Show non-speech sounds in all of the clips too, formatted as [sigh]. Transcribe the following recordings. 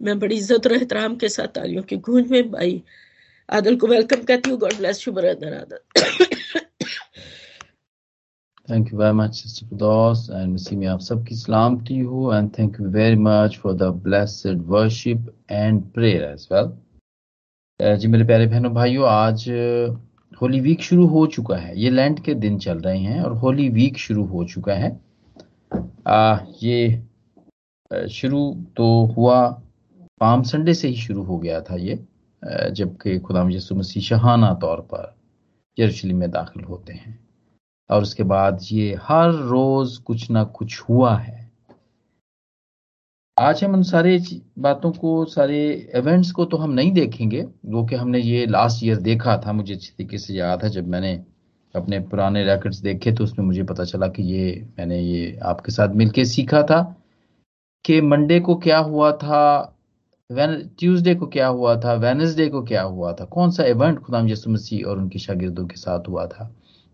मैं बड़ी इज़्ज़त और एहतराम के साथ तालियों की गूंज में भाई आदल को वेलकम कहती हूँ। गॉड ब्लेस यू ब्रदर आदल Thank you very much, Sister Fidos, and Missimi आप सबकी सलाम to you, and thank you very much for the worship and prayer as well. जी मेरे प्यारे बहनों भाइयों आज होली वीक शुरू हो चुका है। ये लैंड के दिन चल रहे हैं और होली वीक शुरू हो चुका है। आ, ये शुरू तो हुआ पाम संडे से ही शुरू हो गया था ये जबकि खुदाम यसु मसीह शहाना तौर पर यरूशलेम में दाखिल होते हैं। और उसके बाद ये हर रोज कुछ ना कुछ हुआ है। आज हम उन सारे बातों को, सारे इवेंट्स को तो हम नहीं देखेंगे, वो कि हमने ये लास्ट ईयर देखा था, मुझे अच्छी तरीके से याद है, जब मैंने अपने पुराने रिकॉर्ड्स देखे तो उसमें मुझे पता चला कि ये मैंने ये आपके साथ मिलके सीखा था कि मंडे को क्या हुआ था ट्यूसडे को क्या हुआ था? वेनसडे को क्या हुआ था? कौन सा इवेंट खुदाम यसु मसीह और उनके शागिर्दों के साथ हुआ था?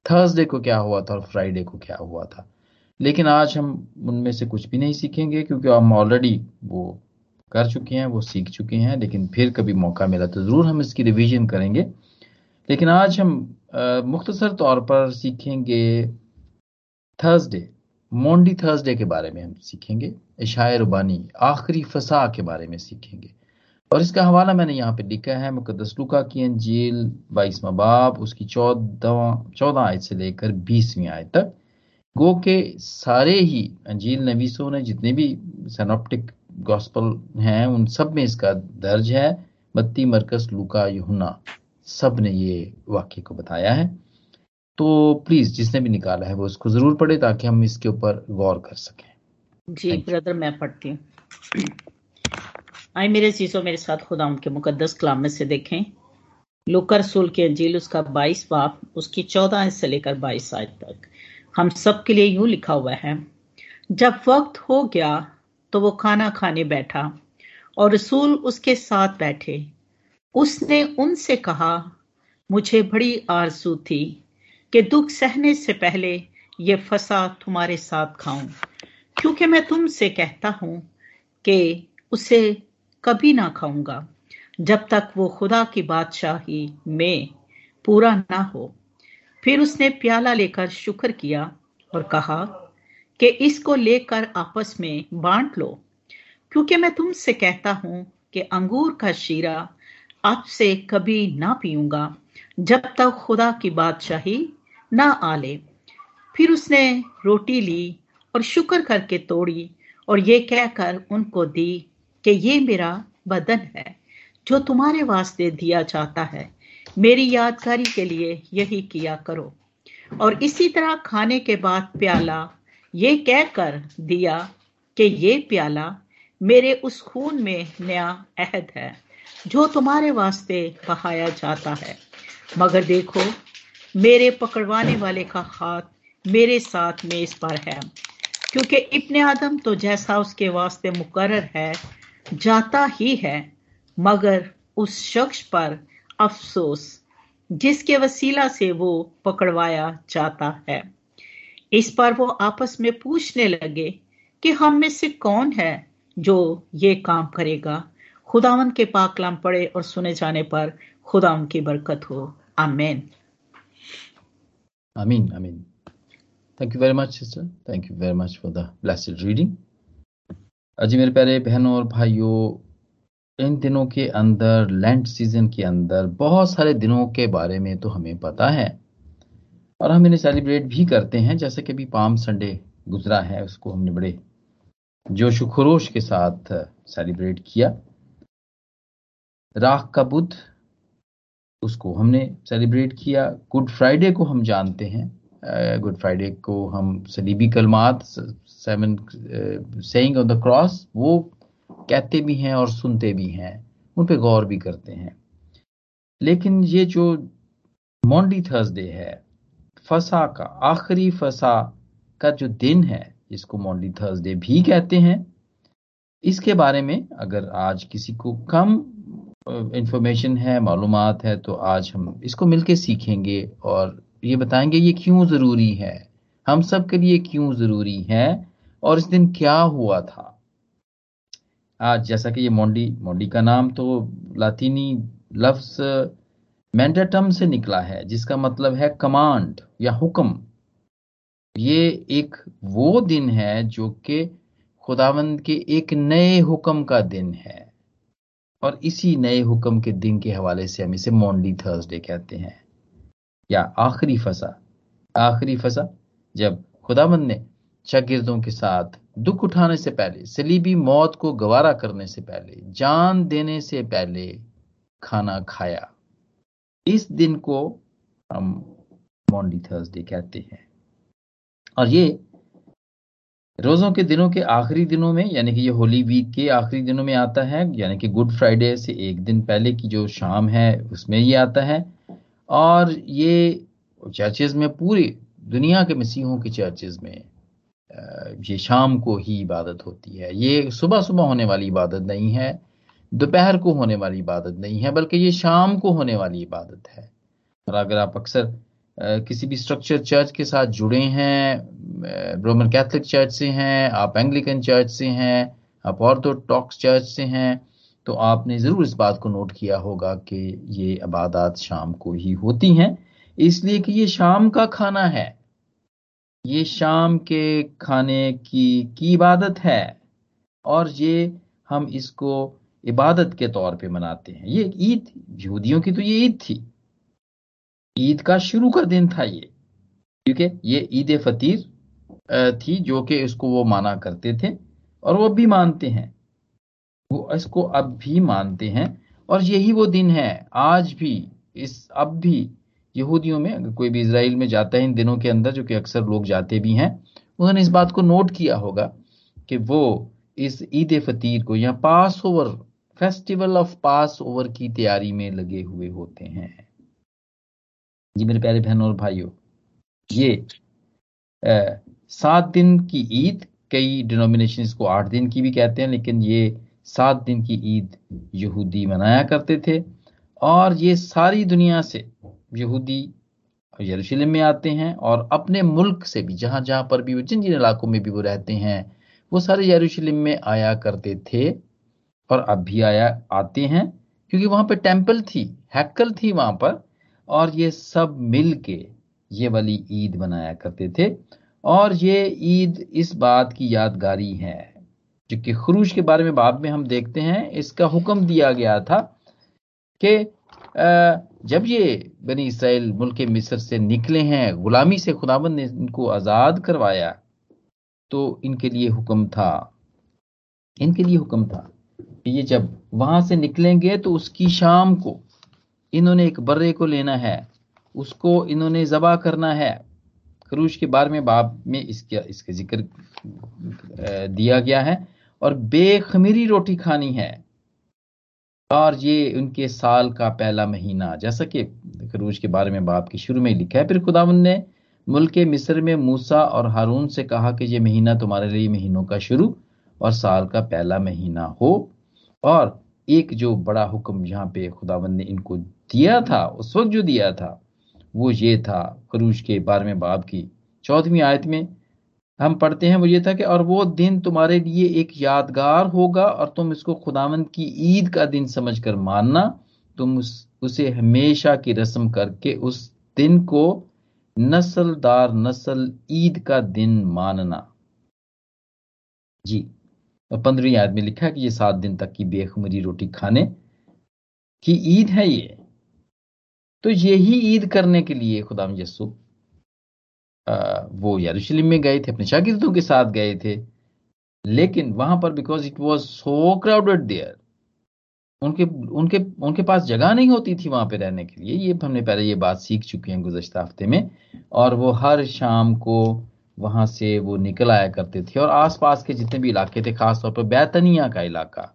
थर्सडे को क्या हुआ था और फ्राइडे को क्या हुआ था? लेकिन आज हम उनमें से कुछ भी नहीं सीखेंगे क्योंकि हम ऑलरेडी वो कर चुके हैं, वो सीख चुके हैं, लेकिन फिर कभी मौका मिला तो ज़रूर हम इसकी रिवीजन करेंगे। लेकिन आज हम मुख्तसर तौर पर सीखेंगे थर्सडे मोंडी थर्सडे के बारे में हम सीखेंगे इशायर रुबानी आखिरी फसा के बारे में सीखेंगे। और इसका हवाला मैंने यहाँ पे लिखा है मुकदस लुका की अंजील बाईसवा बाब उसकी चौदह चौदह आयत से लेकर बीसवीं आयत तक। गो के सारे ही अंजील नवीसों ने, जितने भी सनोप्टिक गॉस्पल हैं, उन सब में इसका दर्ज है। बत्ती मरकस लुका युना सबने ये वाक्य को बताया है। तो प्लीज़ जिसने भी निकाला है वो इसको ज़रूर पढ़े ताकि हम इसके ऊपर गौर कर सकें। जी ब्रदर मैं पढ़ती हूँ। आए मेरे चीज़ों मेरे साथ खुदा उनके मुकदस कलाम में से देखें। लुकर सुल के अंजील उसका बाईस बाप उसकी चौदह से लेकर बाईस आज तक। हम सब के लिए यूँ लिखा हुआ है जब वक्त हो गया तो वो खाना खाने बैठा और रसूल उसके साथ बैठे। उसने उनसे कहा मुझे बड़ी आरज़ू थी। कि दुख सहने से पहले ये फसा तुम्हारे साथ खाऊं। क्योंकि मैं तुमसे कहता हूँ कि उसे कभी ना खाऊँगा, जब तक वो खुदा की बादशाही में पूरा ना हो। फिर उसने प्याला लेकर शुक्र किया और कहा कि इसको लेकर आपस में बांट लो, क्योंकि मैं तुमसे कहता हूँ कि अंगूर का शीरा आपसे कभी ना पीऊँगा, जब तक खुदा की बादशाही ना ले फिर उसने रोटी ली और शुक्र करके तोड़ी और ये कहकर उनको दी कि ये मेरा बदन है, जो तुम्हारे वास्ते दिया जाता है। मेरी यादगारी के लिए यही किया करो। और इसी तरह खाने के बाद प्याला ये कहकर दिया कि ये प्याला मेरे उस खून में नया अहद है, जो तुम्हारे वास्ते बहाया जाता है। मगर देखो मेरे पकड़वाने वाले का हाथ मेरे साथ मेज पर है। क्योंकि इब्ने आदम तो जैसा उसके वास्ते मुकर्र है, जाता ही है, मगर उस शख्स पर अफसोस, जिसके वसीला से वो पकड़वाया जाता है। इस पर वो आपस में पूछने लगे कि हम में से कौन है जो ये काम करेगा? खुदावन के पाकलाम पड़े और सुने जाने पर खुदा की बरकत हो। आमीन। आमीन आमीन thank you very much sister thank you very much for the blessed reading जी मेरे प्यारे बहनों और भाइयों इन दिनों के अंदर लैंड सीज़न के अंदर, बहुत सारे दिनों के बारे में तो हमें पता है। और हम इन्हें सेलिब्रेट भी करते हैं, जैसे कि अभी पाम संडे गुजरा है, उसको हमने बड़े जोश खरोश के साथ सेलिब्रेट किया। राख का बुद्ध उसको हमने सेलिब्रेट किया। गुड फ्राइडे को हम जानते हैं। गुड फ्राइडे को हम सलीबी कलमात seven sayings on the cross वो कहते भी हैं और सुनते भी हैं। उन पे गौर भी करते हैं। लेकिन ये जो मॉन्डी थर्सडे है, फसा का, आखिरी फसा का जो दिन है जिसको मॉन्डी थर्सडे भी कहते हैं। इसके बारे में अगर आज किसी को कम इंफॉर्मेशन है मालूम है तो आज हम इसको मिलके सीखेंगे और ये बताएँगे ये क्यों ज़रूरी है? हम सब के लिए क्यों ज़रूरी है? और इस दिन क्या हुआ था? आज जैसा कि ये मोंडी मोंडी का नाम तो लातीनी लफ्स मैंडेटम से निकला है, जिसका मतलब है कमांड या हुक्म। ये एक वो दिन है जो कि खुदावंद के एक नए हुक्म का दिन है। और इसी नए हुक्म के दिन के हवाले से हम इसे मोंडी थर्सडे कहते हैं। या आखिरी फसा। आखिरी फसा, जब खुदावंद ने शागिर्दों के साथ दुख उठाने से पहले, सलीबी मौत को गवारा करने से पहले, जान देने से पहले खाना खाया। इस दिन को हम मॉन्डी थर्सडे कहते हैं। और ये रोजों के दिनों के आखिरी दिनों में, यानी कि ये होली वीक के आखिरी दिनों में आता है, यानी कि गुड फ्राइडे से एक दिन पहले की जो शाम है, उसमें ये आता है। और ये चर्चेज में, पूरी दुनिया के मसीहों के चर्चेज में ये शाम को ही इबादत होती है। ये सुबह सुबह होने वाली इबादत नहीं है, दोपहर को होने वाली इबादत नहीं है, बल्कि ये शाम को होने वाली इबादत है। और अगर आप अक्सर किसी भी स्ट्रक्चर चर्च के साथ जुड़े हैं रोमन कैथलिक चर्च से हैं, आप एंग्लिकन चर्च से हैं, आप ऑर्थोडॉक्स चर्च से हैं तो आपने ज़रूर इस बात को नोट किया होगा कि ये इबादत शाम को ही होती हैं। इसलिए कि ये शाम का खाना है। ये शाम के खाने की की इबादत है। और ये हम इसको इबादत के तौर पे मनाते हैं। ये ईद, यहूदियों की तो ये ईद थी। ईद का शुरू का दिन था ये। क्योंकि ये ईद फतीर थी जो कि इसको वो माना करते थे और वो भी मानते हैं। वो इसको अब भी मानते हैं और यही वो दिन है। आज भी, इस अब भी यहूदियों में, अगर कोई भी इसराइल में जाता है इन दिनों के अंदर, जो कि अक्सर लोग जाते भी हैं, उन्होंने इस बात को नोट किया होगा कि वो इस ईद फतीर को, या पास over festival of pass over की तैयारी में लगे हुए होते हैं। जी मेरे प्यारे बहनों और भाइयों, ये सात दिन की ईद, कई डिनोमिनेशन इसको आठ दिन की भी कहते हैं, लेकिन ये सात दिन की ईद यहूदी मनाया करते थे। और ये सारी दुनिया से यहूदी यरूशलेम में आते हैं और अपने मुल्क से भी, जहाँ जहाँ पर भी, वो जिन जिन इलाकों में भी वो रहते हैं, वो सारे यरूशलेम में आया करते थे और अब भी आया, आते हैं, क्योंकि वहाँ पर टेंपल थी हैकल थी वहाँ पर। और ये सब मिल के ये वाली ईद बनाया करते थे। और ये ईद इस बात की यादगारी है जो कि खरूज के बारे में बाद में हम देखते हैं। इसका हुक्म दिया गया था कि जब ये बनी इसराइल मुल्क मिस्र से निकले हैं, गुलामी से खुदावन ने इनको आज़ाद करवाया तो इनके लिए हुक्म था। इनके लिए हुक्म था ये जब वहाँ से निकलेंगे तो उसकी शाम को इन्होंने एक बर्रे को लेना है, उसको इन्होंने जबा करना है। खरूज के बारे में बाब में इसके इसके ज़िक्र दिया गया है और बेखमीरी रोटी खानी है। और ये उनके साल का पहला महीना, जैसा कि खरूज के बारे में बाप की शुरू में लिखा है। फिर खुदावन ने मुल्क मिस्र में मूसा और हारून से कहा कि ये महीना तुम्हारे लिए महीनों का शुरू और साल का पहला महीना हो। और एक जो बड़ा हुक्म यहाँ पे खुदावन ने इनको दिया था उस वक्त जो दिया था वो ये था खरूज के बारहवें बाब की। चौदहवीं आयत में हम पढ़ते हैं वो ये था कि और वो दिन तुम्हारे लिए एक यादगार होगा और तुम इसको खुदावंद की ईद का दिन समझकर मानना। तुम उस, उसे हमेशा की रस्म करके उस दिन को नस्लदार नस्ल ईद का दिन मानना। जी और पंद्रहवीं आयत में लिखा कि ये सात दिन तक की बेखमरी रोटी खाने की ईद है ये। तो यही ईद करने के लिए खुदाम यसु वो यरूशलेम में गए थे, अपने शागिर्दों के साथ गए थे। लेकिन वहाँ पर because it was so crowded there उनके उनके उनके पास जगह नहीं होती थी वहाँ पे रहने के लिए। ये हमने पहले ये बात सीख चुके हैं गुजशत हफ़्ते में। और वो हर शाम को वहाँ से वो निकल आया करते थे। और आसपास के जितने भी इलाके थे, खासतौर पर बैतनिया का इलाका,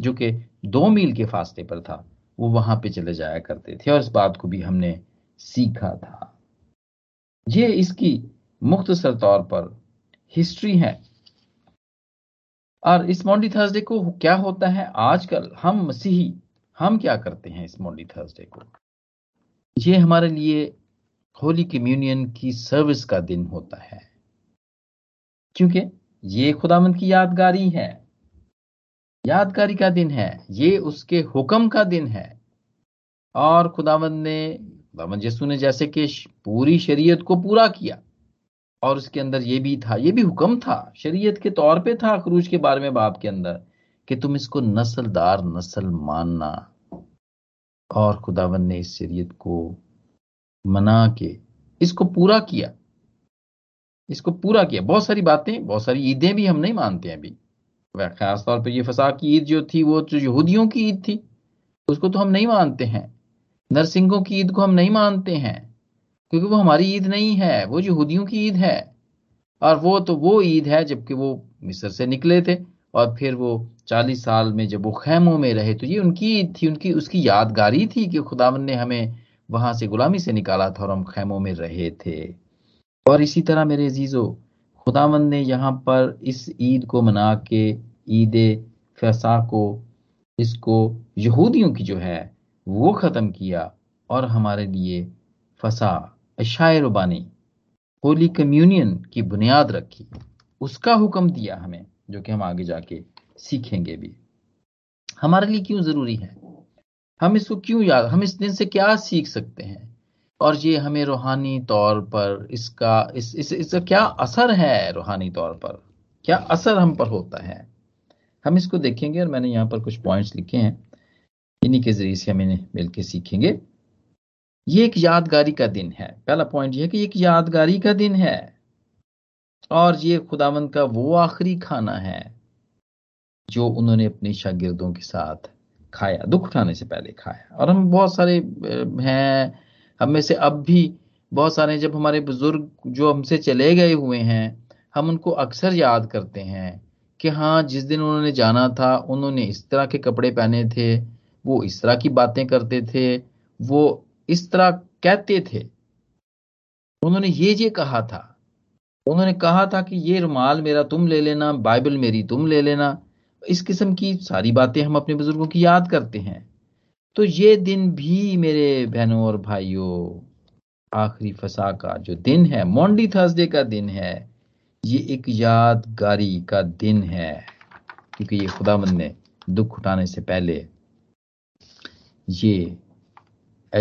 जो कि दो मील के फासले पर था। वो वहाँ पे चले जाया करते थे और इस बात को भी हमने सीखा था। ये इसकी मुख्तसर तौर पर हिस्ट्री है। और इस मॉन्डी थर्सडे को क्या होता है? आजकल हम मसीही, हम क्या करते हैं इस मॉन्डी थर्सडे को? ये हमारे लिए होली कम्युनियन की सर्विस का दिन होता है। क्योंकि ये खुदामंद की यादगारी है। यादगारी का दिन है, ये उसके हुक्म का दिन है। और खुदावंद ने, खुदावंद यसु ने जैसे कि पूरी शरीयत को पूरा किया, और उसके अंदर ये भी था, ये भी हुक्म था, शरीयत के तौर पे था अखरूज के बारे में बाप के अंदर, कि तुम इसको नस्लदार, नस्ल मानना। और खुदावन ने इस शरीयत को मना के इसको पूरा किया, इसको पूरा किया। बहुत सारी बातें, बहुत सारी ईदें भी हम नहीं मानते हैं अभी। खास तौर पर ये फसा की ईद जो थी, वो जो यहूदियों की ईद थी। उसको तो हम नहीं मानते हैं। नरसिंहों की ईद को हम नहीं मानते हैं, क्योंकि वो हमारी ईद नहीं है, वो यहूदियों की ईद है। और वो तो वो ईद है, जबकि वो मिस्र से निकले थे, और फिर वो चालीस साल में जब वो खैमों में रहे तो ये उनकी ईद थी, उनकी, उसकी यादगारी थी कि खुदावन ने हमें वहाँ से गुलामी से निकाला था और हम खैमों में रहे थे। और इसी तरह मेरे अजीजो खुदावन ने यहाँ पर इस ईद को मना के, ईद फैसा को, इसको यहूदियों की जो है, वो ख़त्म किया और हमारे लिए फसा शायर बानी, होली कम्युनियन की बुनियाद रखी। उसका हुक्म दिया हमें, जो कि हम आगे जाके सीखेंगे भी। हमारे लिए क्यों ज़रूरी है? हम इसको क्यों याद, हम इस दिन से क्या सीख सकते हैं? और ये हमें रूहानी तौर पर इसका इस, इस इसका क्या असर है रूहानी तौर पर? क्या असर हम पर होता है? हम इसको देखेंगे और मैंने यहाँ पर कुछ पॉइंट्स लिखे हैं। इन्हीं के ज़रिए से हम इन्हें मिलकर सीखेंगे। ये एक यादगारी का दिन है। पहला पॉइंट यह कि एक यादगारी का दिन है। और ये खुदावंत का वो आखिरी खाना है जो उन्होंने अपने शागिर्दों के साथ खाया दुख उठाने से पहले खाया। और हम बहुत सारे हैं हम में से अब भी बहुत सारे जब हमारे बुज़ुर्ग जो हमसे चले गए हुए हैं, हम उनको अक्सर याद करते हैं कि हाँ जिस दिन उन्होंने जाना था, उन्होंने इस तरह के कपड़े पहने थे, वो इस तरह की बातें करते थे, वो इस तरह कहते थे। उन्होंने ये ये कहा था। उन्होंने कहा था कि ये रुमाल मेरा तुम ले लेना, बाइबल मेरी तुम ले लेना। इस किस्म की सारी बातें हम अपने बुज़ुर्गों की याद करते हैं। तो ये दिन भी मेरे बहनों और भाइयों, आखिरी फसा का जो दिन है मोंडी थर्सडे का दिन है, ये एक यादगारी का दिन है। क्योंकि ये खुदामंद ने दुख उठाने से पहले ये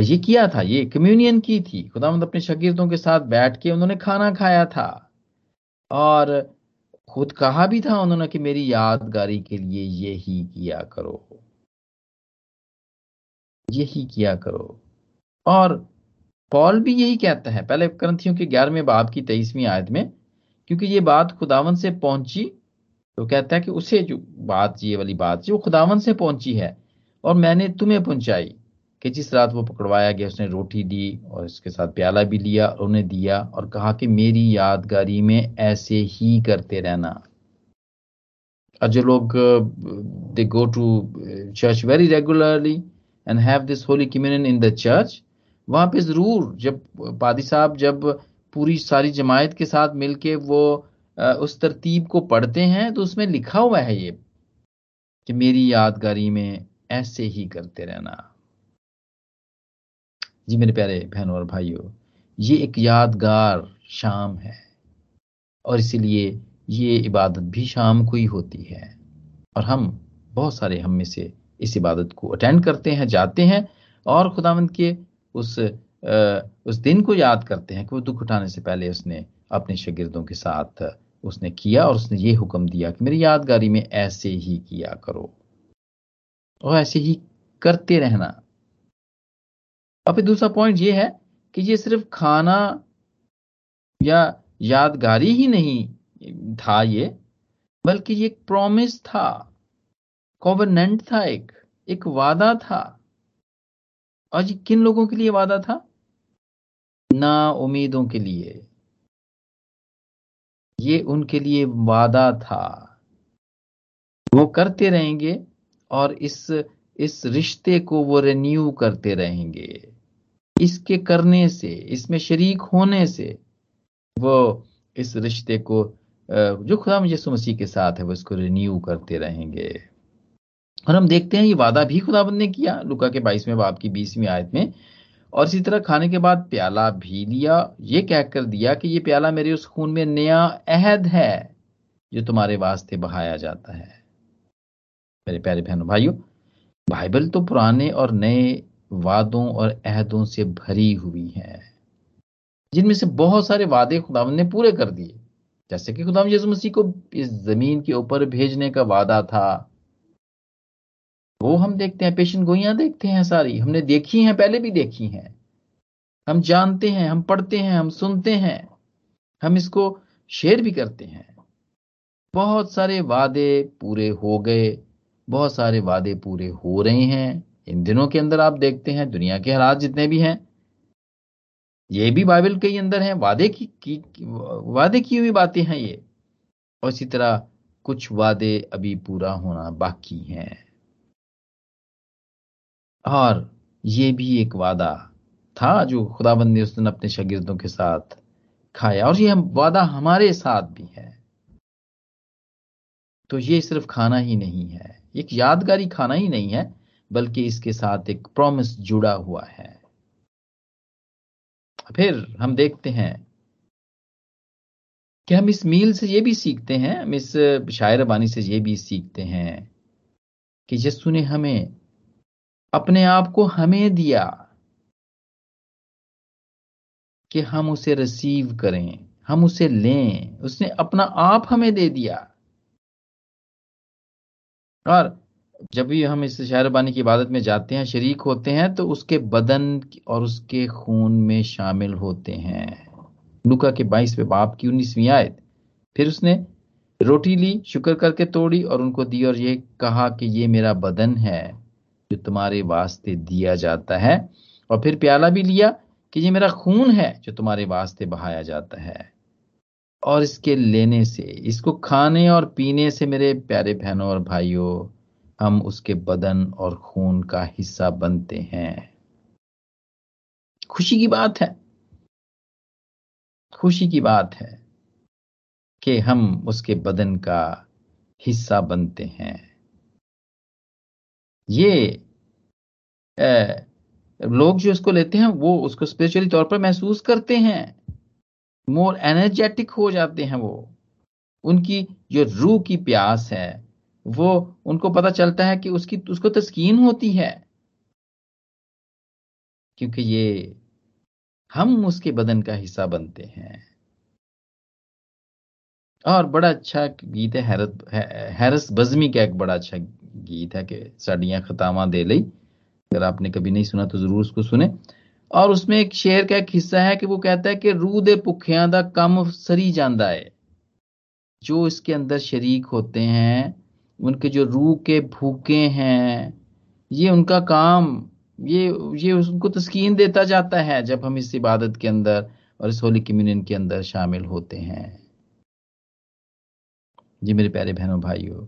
ये किया था, ये कम्युनियन की थी। खुदामंद अपने शकीर्तों के साथ बैठ के उन्होंने खाना खाया था। और खुद कहा भी था उन्होंने कि मेरी यादगारी के लिए ये ही किया करो। यही किया करो। और पॉल भी यही कहता है, पहले ग्रंथियों के ग्यारहवें बाब की तेईसवीं आयत में, क्योंकि ये बात खुदावन से पहुँची तो कहता है कि उसे जो बात, ये वाली बात जो खुदावन से पहुँची है, और मैंने तुम्हें पहुंचाई, कि जिस रात वो पकड़वाया गया, उसने रोटी दी, और इसके साथ प्याला भी लिया, और उन्हें दिया, और कहा कि मेरी यादगारी में ऐसे ही करते रहना। और जो लोग they go to church very regularly and have this holy communion in the church वहाँ पे ज़रूर जब पादी साहब जब पूरी सारी जमायत के साथ मिलके वो उस तरतीब को पढ़ते हैं तो उसमें लिखा हुआ है ये कि मेरी यादगारी में ऐसे ही करते रहना। जी मेरे प्यारे बहनों और भाइयों, ये एक यादगार शाम है और इसीलिए ये इबादत भी शाम को ही होती है और हम बहुत सारे हम में से इस इबादत को अटेंड करते हैं, जाते हैं और खुदावंद के उस उस दिन को याद करते हैं कि वो दुख उठाने से पहले उसने अपने शागिर्दों के साथ उसने किया और उसने ये हुक्म दिया कि मेरी यादगारी में ऐसे ही किया करो। और ऐसे ही करते रहना। फिर दूसरा पॉइंट ये है कि ये सिर्फ़ खाना या यादगारी ही नहीं था ये, बल्कि ये प्रॉमिस था। कॉवर्नेंट था एक एक वादा था। और ये किन लोगों के लिए वादा था? ना उम्मीदों के लिए। ये उनके लिए वादा था। वो करते रहेंगे और इस इस रिश्ते को वो रिन्यू करते रहेंगे। इसके करने से, इसमें शरीक होने से वो इस रिश्ते को जो खुदा यसु मसीह के साथ है, वो इसको रिन्यू करते रहेंगे। और हम देखते हैं, ये वादा भी खुदाबंद ने किया, लुका के बाईसवें बाप की बीसवीं आयत में। और इसी तरह खाने के बाद प्याला भी लिया, ये कहकर दिया कि ये प्याला मेरे उस खून में नया अहद है, जो तुम्हारे वास्ते बहाया जाता है। मेरे प्यारे बहनों, भाइयों, बाइबल तो पुराने और नए वादों और अहदों से भरी हुई है, जिनमें से बहुत सारे वादे खुदावन ने पूरे कर दिए। जैसे कि खुदाम यसु मसीह को इस ज़मीन के ऊपर भेजने का वादा था वो हम देखते हैं पेशन गोइयाँ देखते हैं सारी। हमने देखी हैं पहले भी देखी हैं। हम जानते हैं हम पढ़ते हैं हम सुनते हैं। हम इसको शेयर भी करते हैं। बहुत सारे वादे पूरे हो गए बहुत सारे वादे पूरे हो रहे हैं। इन दिनों के अंदर आप देखते हैं दुनिया के हालात जितने भी हैं ये भी बाइबल के अंदर हैं। वादे की, की वादे की हुई बातें हैं ये। और इसी तरह कुछ वादे अभी पूरा होना बाकी हैं। और ये भी एक वादा था जो खुदाबंद ने उस दिन अपने शागिर्दों के साथ खाया। और ये हम, वादा हमारे साथ भी है। तो ये सिर्फ़ खाना ही नहीं है। एक यादगारी खाना ही नहीं है, बल्कि इसके साथ एक प्रॉमिस जुड़ा हुआ है। फिर हम देखते हैं कि हम इस मील से ये भी सीखते हैं, हम इस शायर बानी से ये भी सीखते हैं कि यस्सु ने हमें अपने आप को हमें दिया कि हम उसे रिसीव करें, हम उसे लें। उसने अपना आप हमें दे दिया। और जब भी हम इस शहरबानी की इबादत में जाते हैं, शरीक होते हैं तो उसके बदन और उसके खून में शामिल होते हैं। लुका के बाईसवें बाप की उन्नीसवीं आयत। फिर उसने रोटी ली, शुक्र करके तोड़ी और उनको दी और ये कहा कि ये मेरा बदन है। जो तुम्हारे वास्ते दिया जाता है। और फिर प्याला भी लिया कि ये मेरा खून है जो तुम्हारे वास्ते बहाया जाता है। और इसके लेने से, इसको खाने और पीने से मेरे प्यारे बहनों और भाइयों, हम उसके बदन और खून का हिस्सा बनते हैं। खुशी की बात है। खुशी की बात है कि हम उसके बदन का हिस्सा बनते हैं। ये ए, लोग जो इसको लेते हैं वो उसको स्पिरिचुअली तौर पर महसूस करते हैं। मोर एनर्जेटिक हो जाते हैं वो। उनकी जो रूह की प्यास है वो उनको पता चलता है कि उसकी उसको तस्कीन होती है। क्योंकि ये हम उसके बदन का हिस्सा बनते हैं। और बड़ा अच्छा गीत है, हैरत हैरस बजमी का एक बड़ा अच्छा गीत है कि साड़ियाँ खतावा दे ली अगर आपने कभी नहीं सुना तो ज़रूर उसको सुने। और उसमें एक शेर का एक हिस्सा है कि वो कहता है कि रूह दे भुखियाँ का कम सरी जाता है। जो इसके अंदर शरीक होते हैं, उनके जो रूह के भूखे हैं, ये उनका काम, ये ये उनको तस्कीन देता जाता है जब हम इस इबादत के अंदर और इस होली कम्युनियन के अंदर शामिल होते हैं। जी मेरे प्यारे बहनों, भाइयों।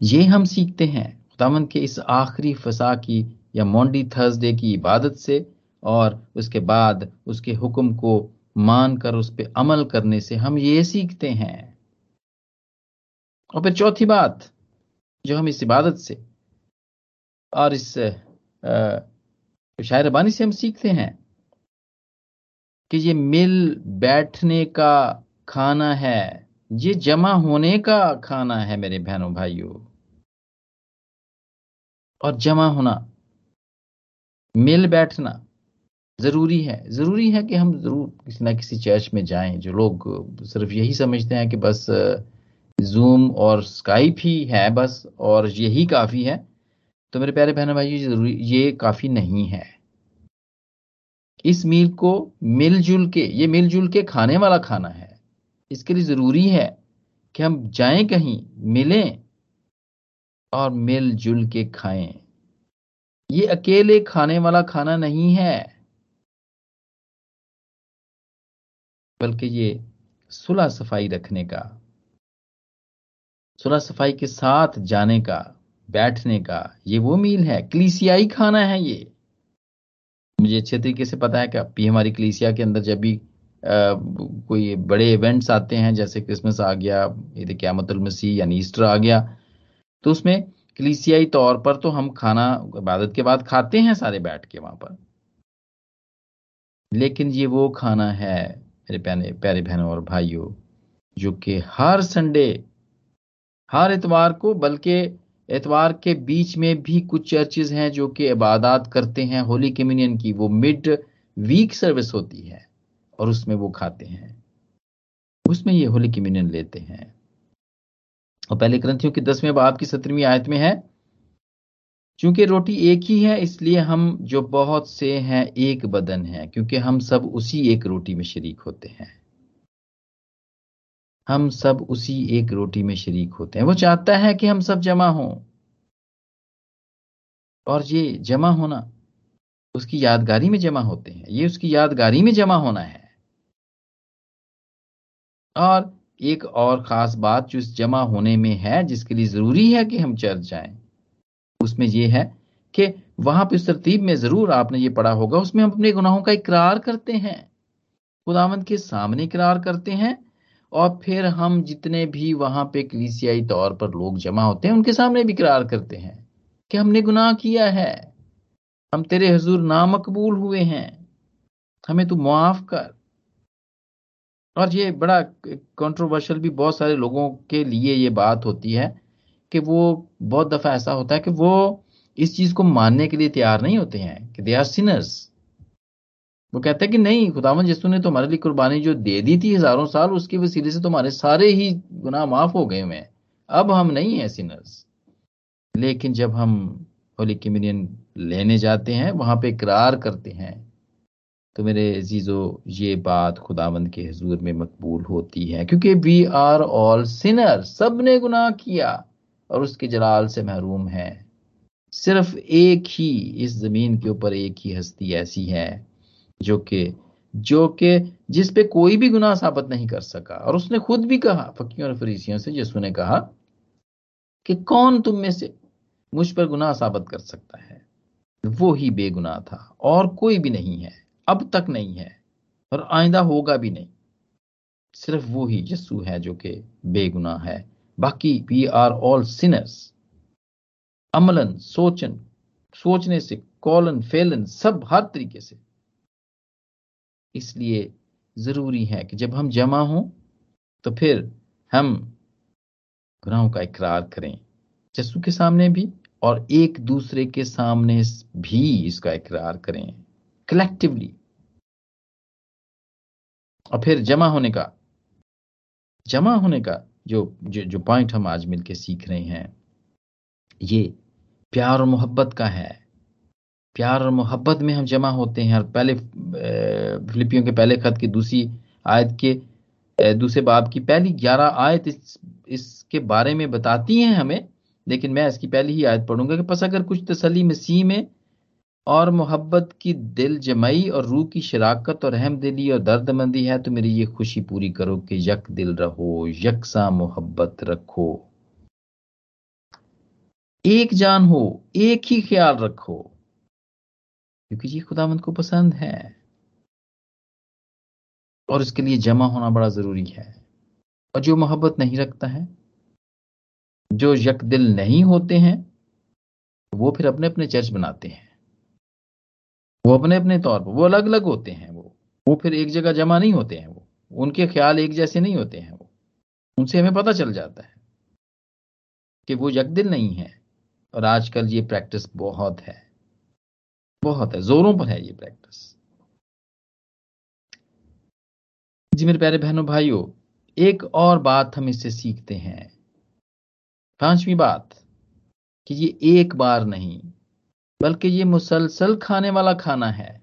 ये हम सीखते हैं खुदावन के इस आखिरी फसा की या मोंडी थर्सडे की इबादत से और उसके बाद उसके हुक्म को मानकर, उस पर अमल करने से हम ये सीखते हैं। और फिर चौथी बात, जो हम इस इबादत से और इस शायरबानी से हम सीखते हैं कि ये मिल बैठने का खाना है। ये जमा होने का खाना है मेरे बहनों भाइयों। और जमा होना, मिल बैठना ज़रूरी है। ज़रूरी है कि हम ज़रूर किसी ना किसी चर्च में जाएँ, जो लोग सिर्फ़ यही समझते हैं कि बस जूम और स्काइप ही है बस, और यही काफ़ी है। तो मेरे प्यारे बहनों भाई ज़रूरी, ये काफ़ी नहीं है। इस मील को मिलजुल के, ये मिलजुल के खाने वाला खाना है। इसके लिए ज़रूरी है कि हम जाएँ कहीं, मिलें और मिलजुल के खाएँ। ये अकेले खाने वाला खाना नहीं है, बल्कि ये सुलह सफ़ाई रखने का सुलह सफ़ाई के साथ जाने का, बैठने का, ये वो मील है। क्लीसियाई खाना है ये। मुझे अच्छे तरीके से पता है कि अभी हमारी क्लीसिया के अंदर जब भी कोई बड़े इवेंट्स आते हैं, जैसे क्रिसमस आ गया ईद क्यामतुल मसीह यानी ईस्टर आ गया। तो उसमें क्लीसियाई तौर पर तो हम खाना, इबादत के बाद खाते हैं सारे बैठ के वहाँ पर। लेकिन ये वो खाना है, मेरे प्यारे प्यारे बहनों और भाइयों, जो कि हर संडे हर इतवार को, बल्कि इतवार के बीच में भी कुछ चर्चेज हैं जो कि इबादत करते हैं होली कम्युनियन की, वो मिड वीक सर्विस होती है। और उसमें वो खाते हैं। उसमें ये होली कम्युनियन लेते हैं। और पहले ग्रंथियों की दसवें बाब की सत्रहवीं आयत में है क्योंकि रोटी एक ही है, इसलिए हम जो बहुत से हैं, एक बदन है, क्योंकि हम सब उसी एक रोटी में शरीक होते हैं। हम सब उसी एक रोटी में शरीक होते हैं। वो चाहता है कि हम सब जमा हों। और ये जमा होना, उसकी यादगारी में जमा होते हैं। ये उसकी यादगारी में जमा होना है। और एक और खास बात जो इस जमा होने में है, जिसके लिए ज़रूरी है कि हम चर्च जाएँ, उसमें यह है कि वहाँ पर उस तरतीब में ज़रूर आपने ये पढ़ा होगा, उसमें हम अपने गुनाहों का इकरार करते हैं। खुदावंत के सामने इकरार करते हैं और फिर हम जितने भी वहाँ पे कलीसियाई तौर पर लोग जमा होते हैं, उनके सामने भी इकरार करते हैं कि हमने गुनाह किया है, हम तेरे हजूर नामकबूल हुए हैं, हमें तू मुआफ कर। और ये बड़ा कंट्रोवर्शियल भी बहुत सारे लोगों के लिए ये बात होती है कि वो बहुत दफ़ा ऐसा होता है कि वो इस चीज़ को मानने के लिए तैयार नहीं होते हैं, कि दे आर सिनर्स वो कहते हैं कि नहीं खुदावन यसु ने तुम्हारे लिए कुर्बानी जो दे दी थी हज़ारों साल, उसके वसीले से तुम्हारे तो सारे ही गुनाह माफ़ हो गए हुए अब हम नहीं है सिनर्स लेकिन जब हम होली कम्युनियन लेने जाते हैं, वहाँ पे इकरार करते हैं तो मेरे अजीजो, ये बात खुदावंद के हजूर में मकबूल होती है, क्योंकि वी आर ऑल सिनर सबने गुनाह किया और उसके जलाल से महरूम है। सिर्फ़ एक ही इस ज़मीन के ऊपर एक ही हस्ती ऐसी है, जो कि जो कि जिस पे कोई भी गुनाह साबित नहीं कर सका। और उसने खुद भी कहा फकियों और फरीसियों से जिसने ने कहा कि कौन तुम में से मुझ पर गुनाह साबित कर सकता है? वो ही बेगुनाह था और कोई भी नहीं है। अब तक नहीं है और आइंदा होगा भी नहीं। सिर्फ़ वो ही यस्सु है जो कि बेगुनाह है। बाकी वी आर ऑल सिनर्स अमलन, सोचन, सोचने से, कॉलन, फेलन, सब हर तरीके से। इसलिए ज़रूरी है कि जब हम जमा हों तो फिर हम गुनाहों का इकरार करें। जस्सू के सामने भी और एक दूसरे के सामने भी इसका इकरार करें। कलेक्टिवली और फिर जमा होने का, जमा होने का जो जो जो पॉइंट हम आज मिलके सीख रहे हैं, ये प्यार और मोहब्बत का है। प्यार और मोहब्बत में हम जमा होते हैं और पहले फिलिपियों के पहले खत की दूसरी आयत के दूसरे बाब की पहली ग्यारह आयत इस, इसके बारे में बताती हैं हमें, लेकिन मैं इसकी पहली ही आयत पढ़ूँगा कि बस अगर कुछ तसली मसीह में और मोहब्बत की दिल जमाई और रूह की शराकत और अहमदिली और दर्दमंदी है तो मेरी ये खुशी पूरी करो कि यक दिल रहो यकसा मोहब्बत रखो। एक जान हो, एक ही ख्याल रखो, क्योंकि ये खुदामंद को पसंद है। और इसके लिए जमा होना बड़ा ज़रूरी है। और जो मोहब्बत नहीं रखता है, जो यक दिल नहीं होते हैं, वो फिर अपने अपने चर्च बनाते हैं। वो अपने अपने तौर पर, वो अलग अलग होते हैं वो। वो फिर एक जगह जमा नहीं होते हैं वो। उनके ख्याल एक जैसे नहीं होते हैं वो। उनसे हमें पता चल जाता है कि वो यकदिल नहीं है। और आजकल ये प्रैक्टिस बहुत है। बहुत है। जोरों पर है ये प्रैक्टिस। जी मेरे प्यारे बहनों, भाइयों, एक और बात हम इससे सीखते हैं। पांचवी बात कि ये एक बार नहीं बल्कि ये मुसलसल खाने वाला खाना है।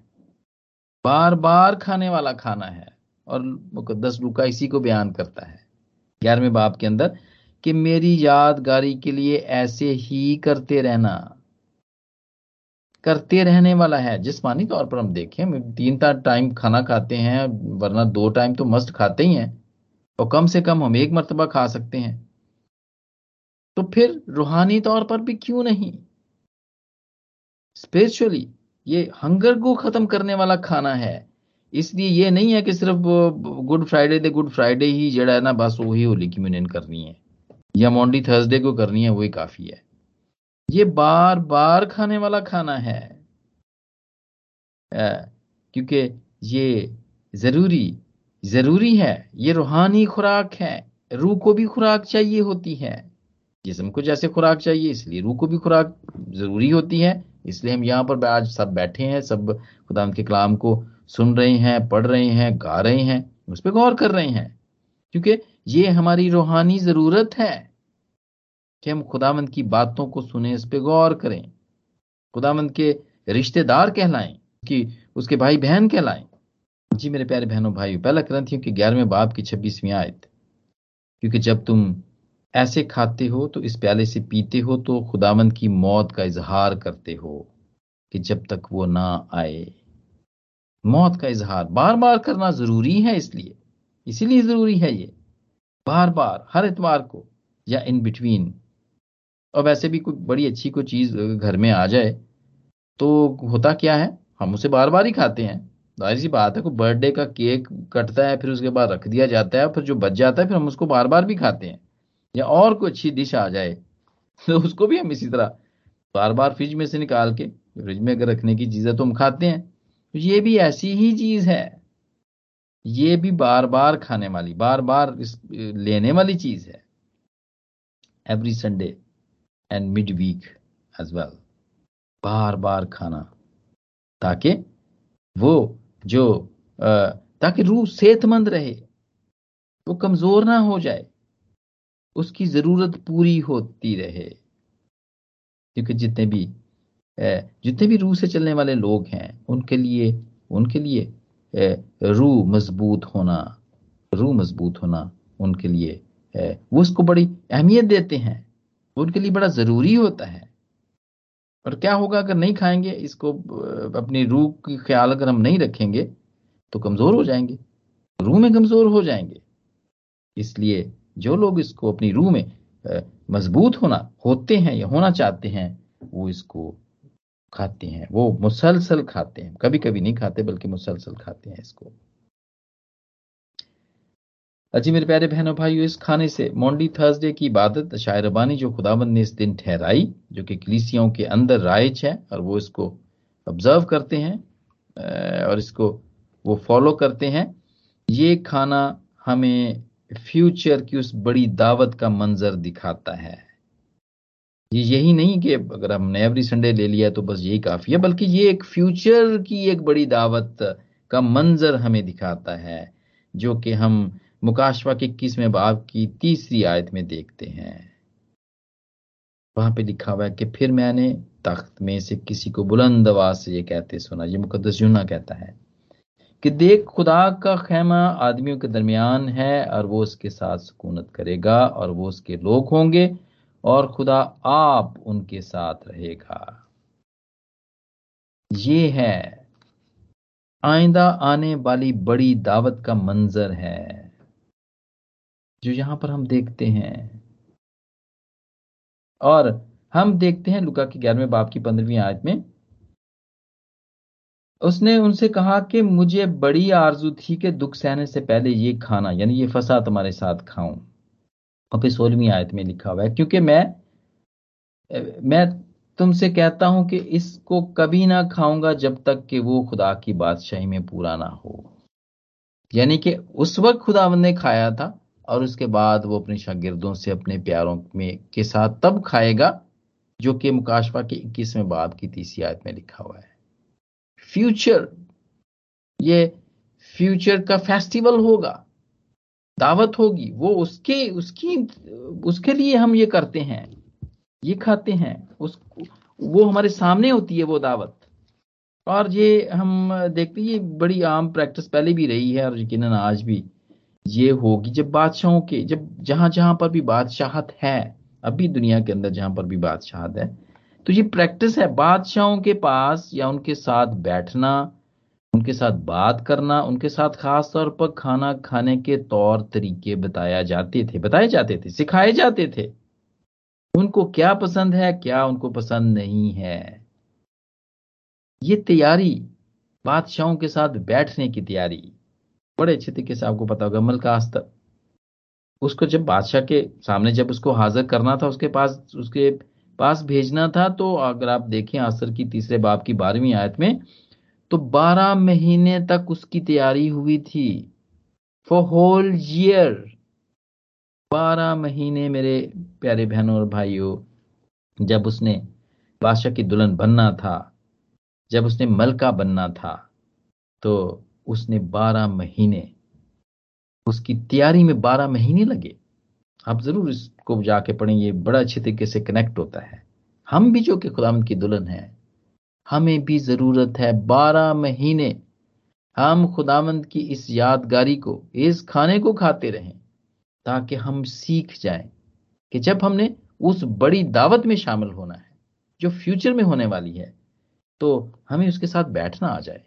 बार बार खाने वाला खाना है और मुकदस लुका इसी को बयान करता है। ग्यारहवें बाप के अंदर, कि मेरी यादगारी के लिए ऐसे ही करते रहना। करते रहने वाला है। जिसमानी तौर पर हम देखें तीन चार टाइम खाना खाते हैं, वरना दो टाइम तो मस्त खाते ही हैं। और कम से कम हम एक मरतबा खा सकते हैं। तो फिर रूहानी तौर पर भी क्यों नहीं? स्पिरिचुअली ये हंगर को खत्म करने वाला खाना है। इसलिए ये नहीं है कि सिर्फ़ Good Friday the Good Friday ही जड़ा है ना, बस वही होली कम्युनियन करनी है। या मॉन्डी थर्सडे को करनी है, वही काफ़ी है। ये बार बार खाने वाला खाना है। क्योंकि ये ज़रूरी ज़रूरी है। ये रूहानी खुराक है। रूह को भी खुराक चाहिए होती है। जिसम को जैसे खुराक चाहिए, इसलिए रूह को भी खुराक ज़रूरी होती है। इसलिए हम यहाँ पर आज सब बैठे हैं, सब खुदा के कलाम को सुन रहे हैं, पढ़ रहे हैं, गा रहे हैं, उस पर गौर कर रहे हैं। क्योंकि ये हमारी रूहानी ज़रूरत है कि हम खुदावंद की बातों को सुने, इस पर गौर करें। खुदावंद के रिश्तेदार कहलाएँ, कि उसके भाई बहन कहलाएँ। जी मेरे प्यारे बहनों भाई पहला ग्रंथियों की ग्यारहवें बाप की छब्बीसवीं आयत। क्योंकि जब तुम ऐसे खाते हो तो इस प्याले से पीते हो तो खुदावंद की मौत का इजहार करते हो कि जब तक वो ना आए। मौत का इजहार बार बार करना ज़रूरी है इसलिए। इसीलिए ज़रूरी है ये। बार बार हर इतवार को या इन बिटवीन और वैसे भी कोई बड़ी अच्छी कोई चीज़ घर में आ जाए तो होता क्या है? हम उसे बार बार ही खाते हैं। ज़ाहिर सी बात है, कोई बर्थडे का केक कटता है, फिर उसके बाद रख दिया जाता है, फिर जो बच जाता है, फिर हम उसको बार बार भी खाते हैं। या और कोई अच्छी डिश आ जाए तो उसको भी हम इसी तरह बार बार फ्रिज में से निकाल के, फ्रिज में अगर रखने की चीज़ तो हम खाते हैं। तो ये भी ऐसी ही चीज़ है। ये भी बार बार खाने वाली बार बार लेने वाली चीज़ है। Every Sunday and mid week as well बार बार खाना, ताकि वो जो ताकि रूह सेहतमंद रहे, वो कमज़ोर ना हो जाए। उसकी ज़रूरत पूरी होती रहे। क्योंकि जितने भी जितने भी रूह से चलने वाले लोग हैं, उनके लिए उनके लिए रूह मज़बूत होना, रूह मज़बूत होना उनके लिए वो उसको बड़ी अहमियत देते हैं। उनके लिए बड़ा ज़रूरी होता है। और क्या होगा अगर नहीं खाएँगे, इसको अपनी रूह की ख्याल अगर हम नहीं रखेंगे तो कमज़ोर हो जाएँगे। रूह में कमज़ोर हो जाएँगे। इसलिए जो लोग इसको अपनी रूह में मज़बूत होना, होते हैं या होना चाहते हैं, वो इसको खाते हैं। वो मुसलसल खाते हैं। कभी कभी नहीं खाते, बल्कि मुसलसल खाते हैं इसको। अजी मेरे प्यारे बहनों, भाइयों, इस खाने से मोंडी थर्सडे की इबादत शायरबानी जो खुदाबंद ने इस दिन ठहराई, जो कि कलीसियों के अंदर राइज है, और वो इसको ऑब्ज़र्व करते हैं और इसको वो फॉलो करते हैं, ये खाना हमें फ्यूचर की उस बड़ी दावत का मंजर दिखाता है। ये यही नहीं कि अगर हमने एवरी संडे ले लिया तो बस यही काफ़ी है, बल्कि ये एक फ्यूचर की एक बड़ी दावत का मंजर हमें दिखाता है, जो कि हम मुकाशवा के इक्कीसवें बाब की तीसरी आयत में देखते हैं। वहाँ पे लिखा हुआ है कि फिर मैंने तख्त में से किसी को बुलंद आवाज़ से ये कहते सुना, ये मुकदस यूना कहता है। कि देख, खुदा का खेमा आदमियों के दरमियान है और वो उसके साथ सुकूनत करेगा और वो उसके लोग होंगे और खुदा आप उनके साथ रहेगा। ये है, आइंदा आने वाली बड़ी दावत का मंजर है, जो यहाँ पर हम देखते हैं। और हम देखते हैं लुका की ग्यारहवें बाप की पंद्रहवीं आयत में उसने उनसे कहा कि मुझे बड़ी आरज़ू थी कि दुख सहने से पहले ये खाना, यानी ये फसा तुम्हारे साथ खाऊं। और फिर सोलहवीं आयत में लिखा हुआ है, क्योंकि मैं मैं तुमसे कहता हूँ कि इसको कभी ना खाऊँगा जब तक कि वो खुदा की बादशाही में पूरा ना हो। यानी कि उस वक्त खुदा ने खाया था और उसके बाद वो अपने शागिर्दों से अपने प्यारों में के साथ तब खाएगा, जो कि मुकाशवा के इक्कीसवें बाब की तीसरी आयत में लिखा हुआ है। फ्यूचर, ये फ्यूचर का फेस्टिवल होगा, दावत होगी, वो उसके, उसकी, उसके लिए हम ये करते हैं, ये खाते हैं, उस, वो हमारे सामने होती है वो दावत। और ये हम देखते ये बड़ी आम प्रैक्टिस पहले भी रही है, और यकीन आज भी ये होगी। जब बादशाहों के, जब जहाँ जहाँ पर भी बादशाहत है, अभी दुनिया के अंदर जहाँ पर भी बादशाहत है तो ये प्रैक्टिस है बादशाहों के पास या उनके साथ बैठना, उनके साथ बात करना, उनके साथ खास तौर पर खाना खाने के तौर तरीके बताया जाते थे, बताए जाते थे, सिखाए जाते थे। उनको क्या पसंद है, क्या उनको पसंद नहीं है। ये तैयारी, बादशाहों के साथ बैठने की तैयारी, बड़े अच्छे तरीके से आपको पता होगा मल मलकास्तर उसको जब बादशाह के सामने जब उसको हाजिर करना था, उसके पास, उसके पास भेजना था तो अगर आप देखें आसर की तीसरे बाप की बारहवीं आयत में तो बारह महीने तक उसकी तैयारी हुई थी। फॉर होल ईयर बारह महीने मेरे प्यारे बहनों और भाइयों, जब उसने बादशाह की दुल्हन बनना था, जब उसने मलका बनना था तो उसने बारह महीने, उसकी तैयारी में बारह महीने लगे। आप ज़रूर इसको जाके पढ़ें, ये बड़ा अच्छे तरीके से कनेक्ट होता है। हम भी जो कि खुदाम की दुल्हन है, हमें भी ज़रूरत है बारह महीने हम खुदामंद की इस यादगारी को, इस खाने को खाते रहें, ताकि हम सीख जाएँ कि जब हमने उस बड़ी दावत में शामिल होना है, जो फ्यूचर में होने वाली है तो हमें उसके साथ बैठना आ जाए।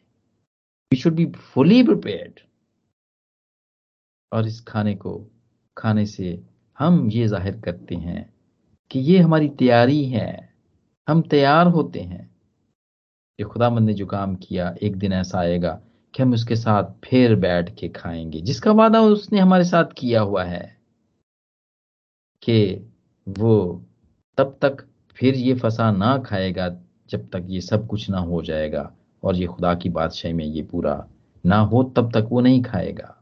We should be fully prepared और इस खाने को खाने से हम ये ज़ाहिर करते हैं कि ये हमारी तैयारी है। हम तैयार होते हैं। कि खुदामंद ने जो काम किया, एक दिन ऐसा आएगा कि हम उसके साथ फिर बैठ के खाएँगे। जिसका वादा उसने हमारे साथ किया हुआ है कि वो तब तक फिर ये फसा ना खाएगा जब तक ये सब कुछ ना हो जाएगा और ये खुदा की बादशाही में ये पूरा ना हो, तब तक वो नहीं खाएगा।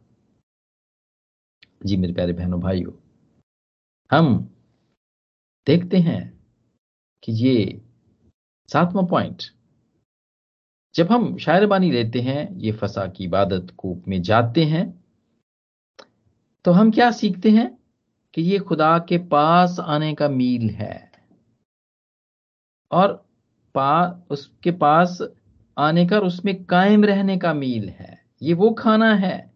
जी मेरे प्यारे बहनों, भाइयों हम देखते हैं कि ये सातवां पॉइंट जब हम शायरबानी लेते हैं, ये फसा की इबादत को में जाते हैं तो हम क्या सीखते हैं कि ये खुदा के पास आने का मील है। और पा, उसके पास आने का उसमें कायम रहने का मील है। ये वो खाना है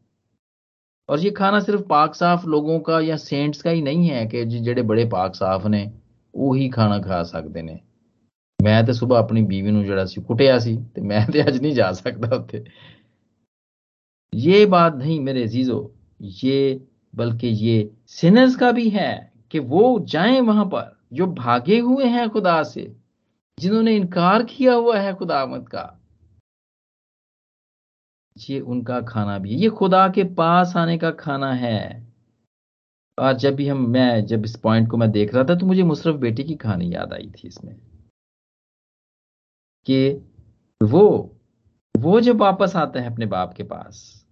और ये खाना सिर्फ पाक साफ लोगों का या सेंट्स का ही नहीं है कि जेडे बड़े पाक साफ ने वो ही खाना खा सकते ने मैं तो सुबह अपनी बीवी ਨੂੰ ਜਿਹੜਾ ਸੀ ਕੁੱਟਿਆ ਸੀ ਤੇ ਮੈਂ ਤੇ ਅੱਜ ਨਹੀਂ ਜਾ ਸਕਦਾ ਉੱਥੇ ये बात नहीं मेरे जीजो ये बल्कि ये सिनर्स का भी है कि वो जाएं वहां पर जो भागे हुए हैं खुदा से जिन्होंने इनकार किया हुआ है खुदामत का ये उनका खाना भी है। ये खुदा के पास आने का खाना है। और जब भी हम, मैं जब इस पॉइंट को मैं देख रहा था तो मुझे मुशरफ बेटी की कहानी याद आई थी इसमें। कि वो वो जब वापस आते हैं अपने बाप के पास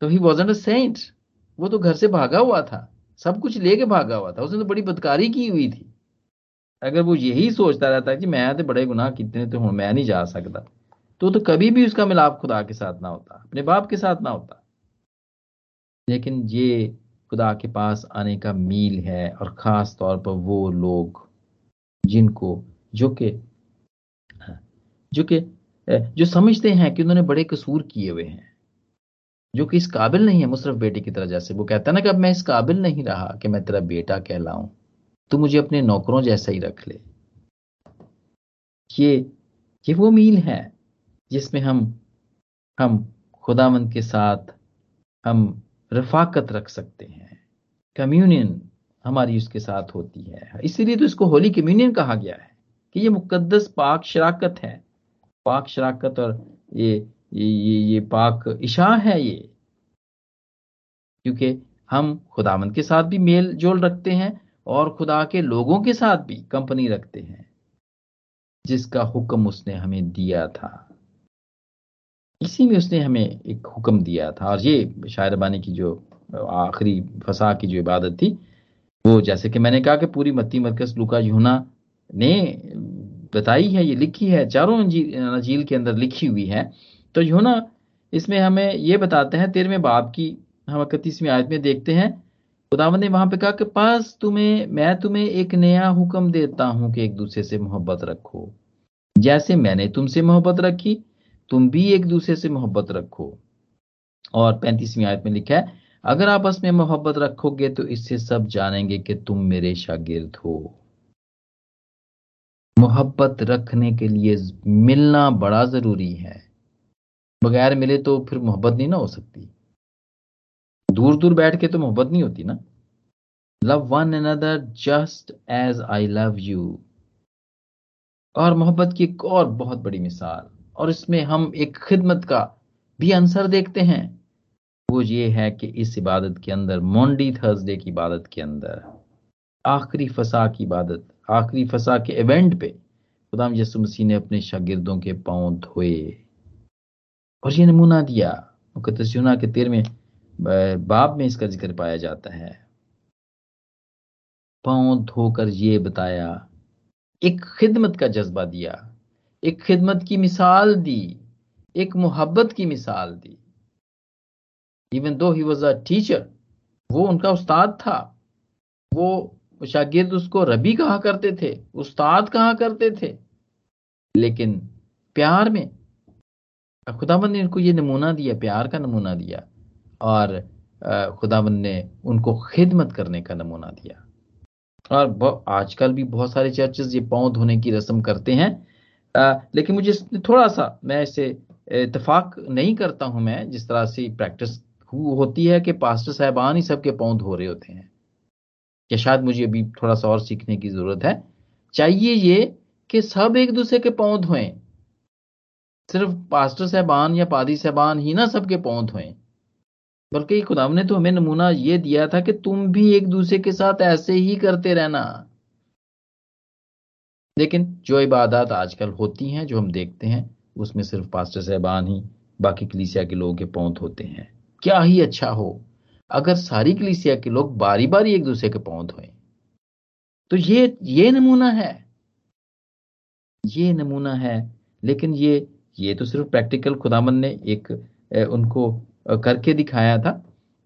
तो ही वॉज़ अ सेंट वो तो घर से भागा हुआ था। सब कुछ लेके भागा हुआ था। उसने तो बड़ी बदकारी की हुई थी। अगर वो यही सोचता रहता कि मैं तो बड़े गुनाह कितने तो हूँ, मैं नहीं जा सकता। तो तो कभी भी उसका मिलाप खुदा के साथ ना होता, अपने बाप के साथ ना होता। लेकिन ये खुदा के पास आने का मील है और खास तौर पर वो लोग जिनको, जो कि जो कि जो समझते हैं कि उन्होंने बड़े कसूर किए हुए हैं, जो कि इस काबिल नहीं है मुशरफ बेटे की तरह जैसे। वो कहता है ना कि अब मैं इस काबिल नहीं रहा कि मैं तेरा बेटा कहलाऊं, तू मुझे अपने नौकरों जैसा ही रख ले। ये ये वो मील है। जिसमें हम हम खुदामंद के साथ हम रफाकत रख सकते हैं। कम्युनियन हमारी उसके साथ होती है। इसीलिए तो इसको होली कम्युनियन कहा गया है कि ये मुकद्दस पाक शराकत है। पाक शराकत और ये ये ये, ये पाक इशा है ये। क्योंकि हम खुदामंद के साथ भी मेल जोल रखते हैं और खुदा के लोगों के साथ भी कंपनी रखते हैं जिसका हुक्म उसने हमें दिया था। इसी में उसने हमें एक हुक्म दिया था और ये शायरबानी की जो आखिरी फसा की जो इबादत थी, वो जैसे कि मैंने कहा कि पूरी मत्ती मरकज लुका यूना ने बताई है, ये लिखी है, चारों नजील के अंदर लिखी हुई है। तो यूना इसमें हमें ये बताते हैं, तेरहवें बाप की हम इकतीसवीं आयत में देखते हैं, खुदावन ने वहाँ पे कहा कि पास तुम्हें, मैं तुम्हें एक नया हुक्म देता हूँ कि एक दूसरे से मोहब्बत रखो। जैसे मैंने तुमसे मोहब्बत रखी तुम भी एक दूसरे से मोहब्बत रखो। और पैंतीसवीं आयत में लिखा है, अगर आपस में मोहब्बत रखोगे तो इससे सब जानेंगे कि तुम मेरे शागिर्द हो। मोहब्बत रखने के लिए मिलना बड़ा ज़रूरी है। बगैर मिले तो फिर मोहब्बत नहीं ना हो सकती। दूर दूर बैठ के तो मोहब्बत नहीं होती ना। Love one another just as I love you और मोहब्बत की एक और बहुत बड़ी मिसाल। और इसमें हम एक खिदमत का भी आंसर देखते हैं। वो ये है कि इस इबादत के अंदर मोंडी थर्सडे की इबादत के अंदर, आखिरी फसा की इबादत, आखिरी फसा के इवेंट पे खुदाम यसु मसीह ने अपने शागिर्दों के पाँव धोए। और ये नमूना दिया मुकदस यूना के तेरहवें बाब में इसका ज़िक्र पाया जाता है। पाँव धोकर ये बताया, एक खिदमत का जज्बा दिया एक खिदमत की मिसाल दी, एक मोहब्बत की मिसाल दी। Even though he was a teacher वो उनका उस्ताद था। वो शागिर्द उसको रबी कहा करते थे, उस्ताद कहा करते थे। लेकिन प्यार में, खुदाबंद ने उनको ये नमूना दिया, प्यार का नमूना दिया, और खुदाबंद ने उनको खिदमत करने का नमूना दिया। और आजकल भी बहुत सारे चर्चेस ये पाँव धोने की रस्म करते हैं। लेकिन मुझे थोड़ा सा मैं इसे इतफाक नहीं करता हूँ मैं, जिस तरह से प्रैक्टिस होती है कि पास्टर साहबान ही सबके पाँव धो रहे होते हैं। या शायद मुझे अभी थोड़ा सा और सीखने की ज़रूरत है। चाहिए ये कि सब एक दूसरे के पाँव धोएँ सिर्फ़ पास्टर साहबान या पादी साहबान ही ना सबके पाँव धोएँ बल्कि खुदाम ने तो हमें नमूना ये दिया था कि तुम भी एक दूसरे के साथ ऐसे ही करते रहना। लेकिन जो इबादत आजकल होती हैं, जो हम देखते हैं, उसमें सिर्फ़ पास्टर साहबान ही, बाकी कलीसिया के लोगों के पौध होते हैं। क्या ही अच्छा हो, अगर सारी कलीसिया के लोग बारी बारी एक दूसरे के पौध हुए। तो ये ये नमूना है। ये नमूना है, लेकिन ये ये तो सिर्फ़ प्रैक्टिकल खुदामन ने एक उनको करके दिखाया था,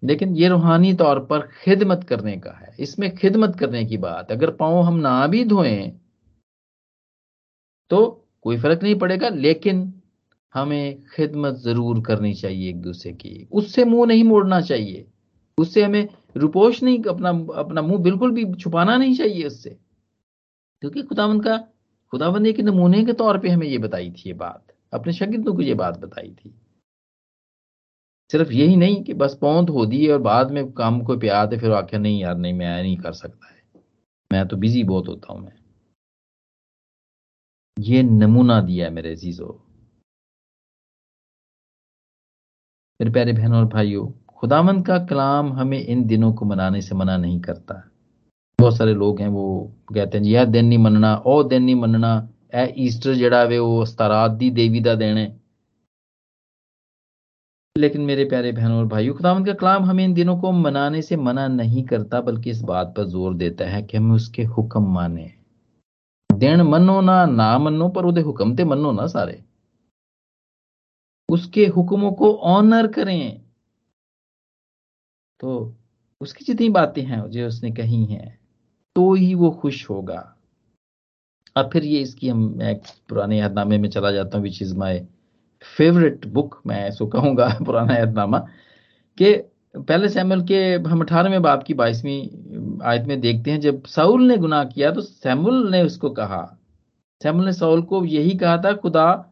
लेकिन ये रूहानी तौर पर खिदमत करने का है। इसमें खिदमत करने की बात, अगर पाओ हम ना भी धोएँ तो कोई फ़र्क नहीं पड़ेगा, लेकिन हमें खिदमत ज़रूर करनी चाहिए एक दूसरे की। उससे मुँह नहीं मोड़ना चाहिए। उससे हमें रुपोश नहीं, अपना अपना मुँह बिल्कुल भी छुपाना नहीं चाहिए उससे। क्योंकि खुदावन का खुदावन ने एक नमूने के तौर पे हमें ये बताई थी ये बात। अपने शगिर्दों को ये बात बताई थी। सिर्फ़ यही नहीं कि बस पौध हो दी और बाद में काम को प्यार फिर आखिर नहीं, यार, नहीं, मैं नहीं कर सकता है। मैं तो बिज़ी बहुत होता हूँ, मैं। ये नमूना दिया है मेरे अजीजों। मेरे प्यारे बहनों और भाइयों खुदामंद का कलाम हमें इन दिनों को मनाने से मना नहीं करता। बहुत सारे लोग हैं वो कहते हैं यह दिन नहीं मनना ओ दिन नहीं मनना। ए ईस्टर जड़ा वे, वो सतारात दी देवी का दिन है। लेकिन मेरे प्यारे बहनों और भाइयों, खुदावंत का कलाम हमें इन दिनों को मनाने से मना नहीं करता, बल्कि इस बात पर ज़ोर देता है कि हमें उसके हुक्म माने। दिन मनो ना ना मनो, पर उदे हुक्म ते मनो ना सारे। उसके हुक्मों को ऑनर करें। तो उसकी जितनी बातें हैं जो उसने कही हैं तो ही वो खुश होगा। अब फिर ये इसकी हम एक पुराने यादनामे में चला जाता हूँ which is my favourite book मैं ऐसा कहूँगा [laughs] पुराना यदनामा, कि पहले सैमुअल के, हम अठारहवें बाप की बाईसवीं आयत में देखते हैं, जब साउल ने गुनाह किया तो सैमुअल ने उसको कहा। सैमुअल ने साउल को यही कहा था, खुदा,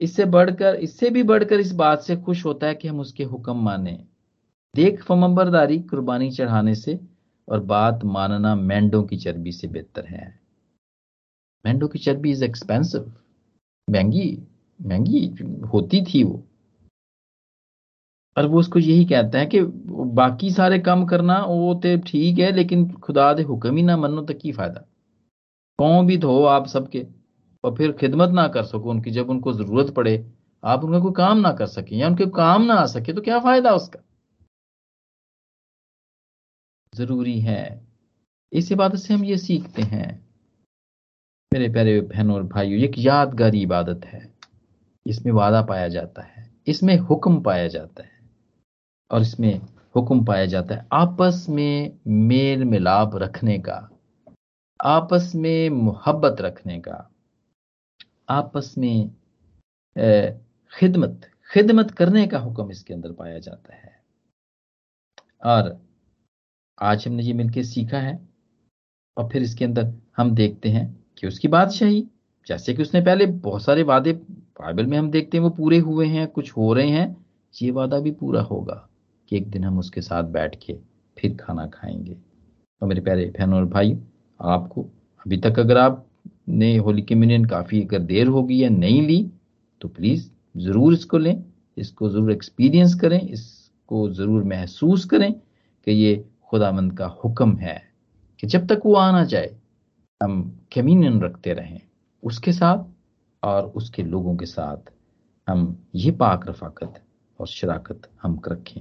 इससे बढ़कर, इससे भी बढ़कर इस बात से खुश होता है कि हम उसके हुक्म माने। देख फमंबरदारी कुर्बानी चढ़ाने से और बात मानना मेंढों की चर्बी से बेहतर है। मेंढों की चर्बी इज़ एक्सपेंसिव महँगी महँगी होती थी वो। और वो उसको यही कहता है कि बाकी सारे काम करना, वो तो ठीक है, लेकिन खुदा दे हुक्म ही ना मनो तो की फ़ायदा? कौन भी धो आप सबके, और फिर खिदमत ना कर सको उनकी, जब उनको ज़रूरत पड़े, आप उनका कोई काम ना कर सके, या उनके काम ना आ सके तो क्या फ़ायदा उसका? ज़रूरी है। इस इबादत से हम ये सीखते हैं, मेरे प्यारे बहनों और भाइयों, एक यादगारी इबादत है। इसमें वादा पाया जाता है, इसमें हुक्म पाया जाता है। और इसमें हुक्म पाया जाता है, आपस में मेल मिलाप रखने का, आपस में मोहब्बत रखने का, आपस में खिदमत खिदमत करने का हुक्म इसके अंदर पाया जाता है। और आज हमने ये मिलकर सीखा है और फिर इसके अंदर हम देखते हैं कि उसकी बादशाही, जैसे कि उसने पहले बहुत सारे वादे बाइबल में हम देखते हैं वो पूरे हुए हैं, कुछ हो रहे हैं, ये वादा भी पूरा होगा। कि एक दिन हम उसके साथ बैठ के फिर खाना खाएँगे। तो मेरे प्यारे बहन और भाई आपको अभी तक अगर आपने होली कम्युनियन काफ़ी अगर देर होगी या नहीं ली तो प्लीज़ ज़रूर इसको लें, इसको ज़रूर एक्सपीरियंस करें, इसको ज़रूर महसूस करें कि ये खुदामंद का हुक्म है कि जब तक वो आना चाहे, हम कम्युनियन रखते रहें उसके साथ और उसके लोगों के साथ। हम ये पाक रफाकत और शराकत हम रखें।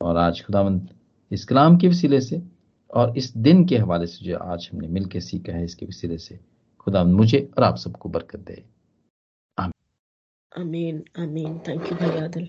और आज खुदावंद इस कलाम के वसीले से और इस दिन के हवाले से जो आज हमने मिल के सीखा है, इसके वसीले से खुदा मुझे और आप सबको बरकत दे। आमीन। आमीन थैंक यू भाई आदिल।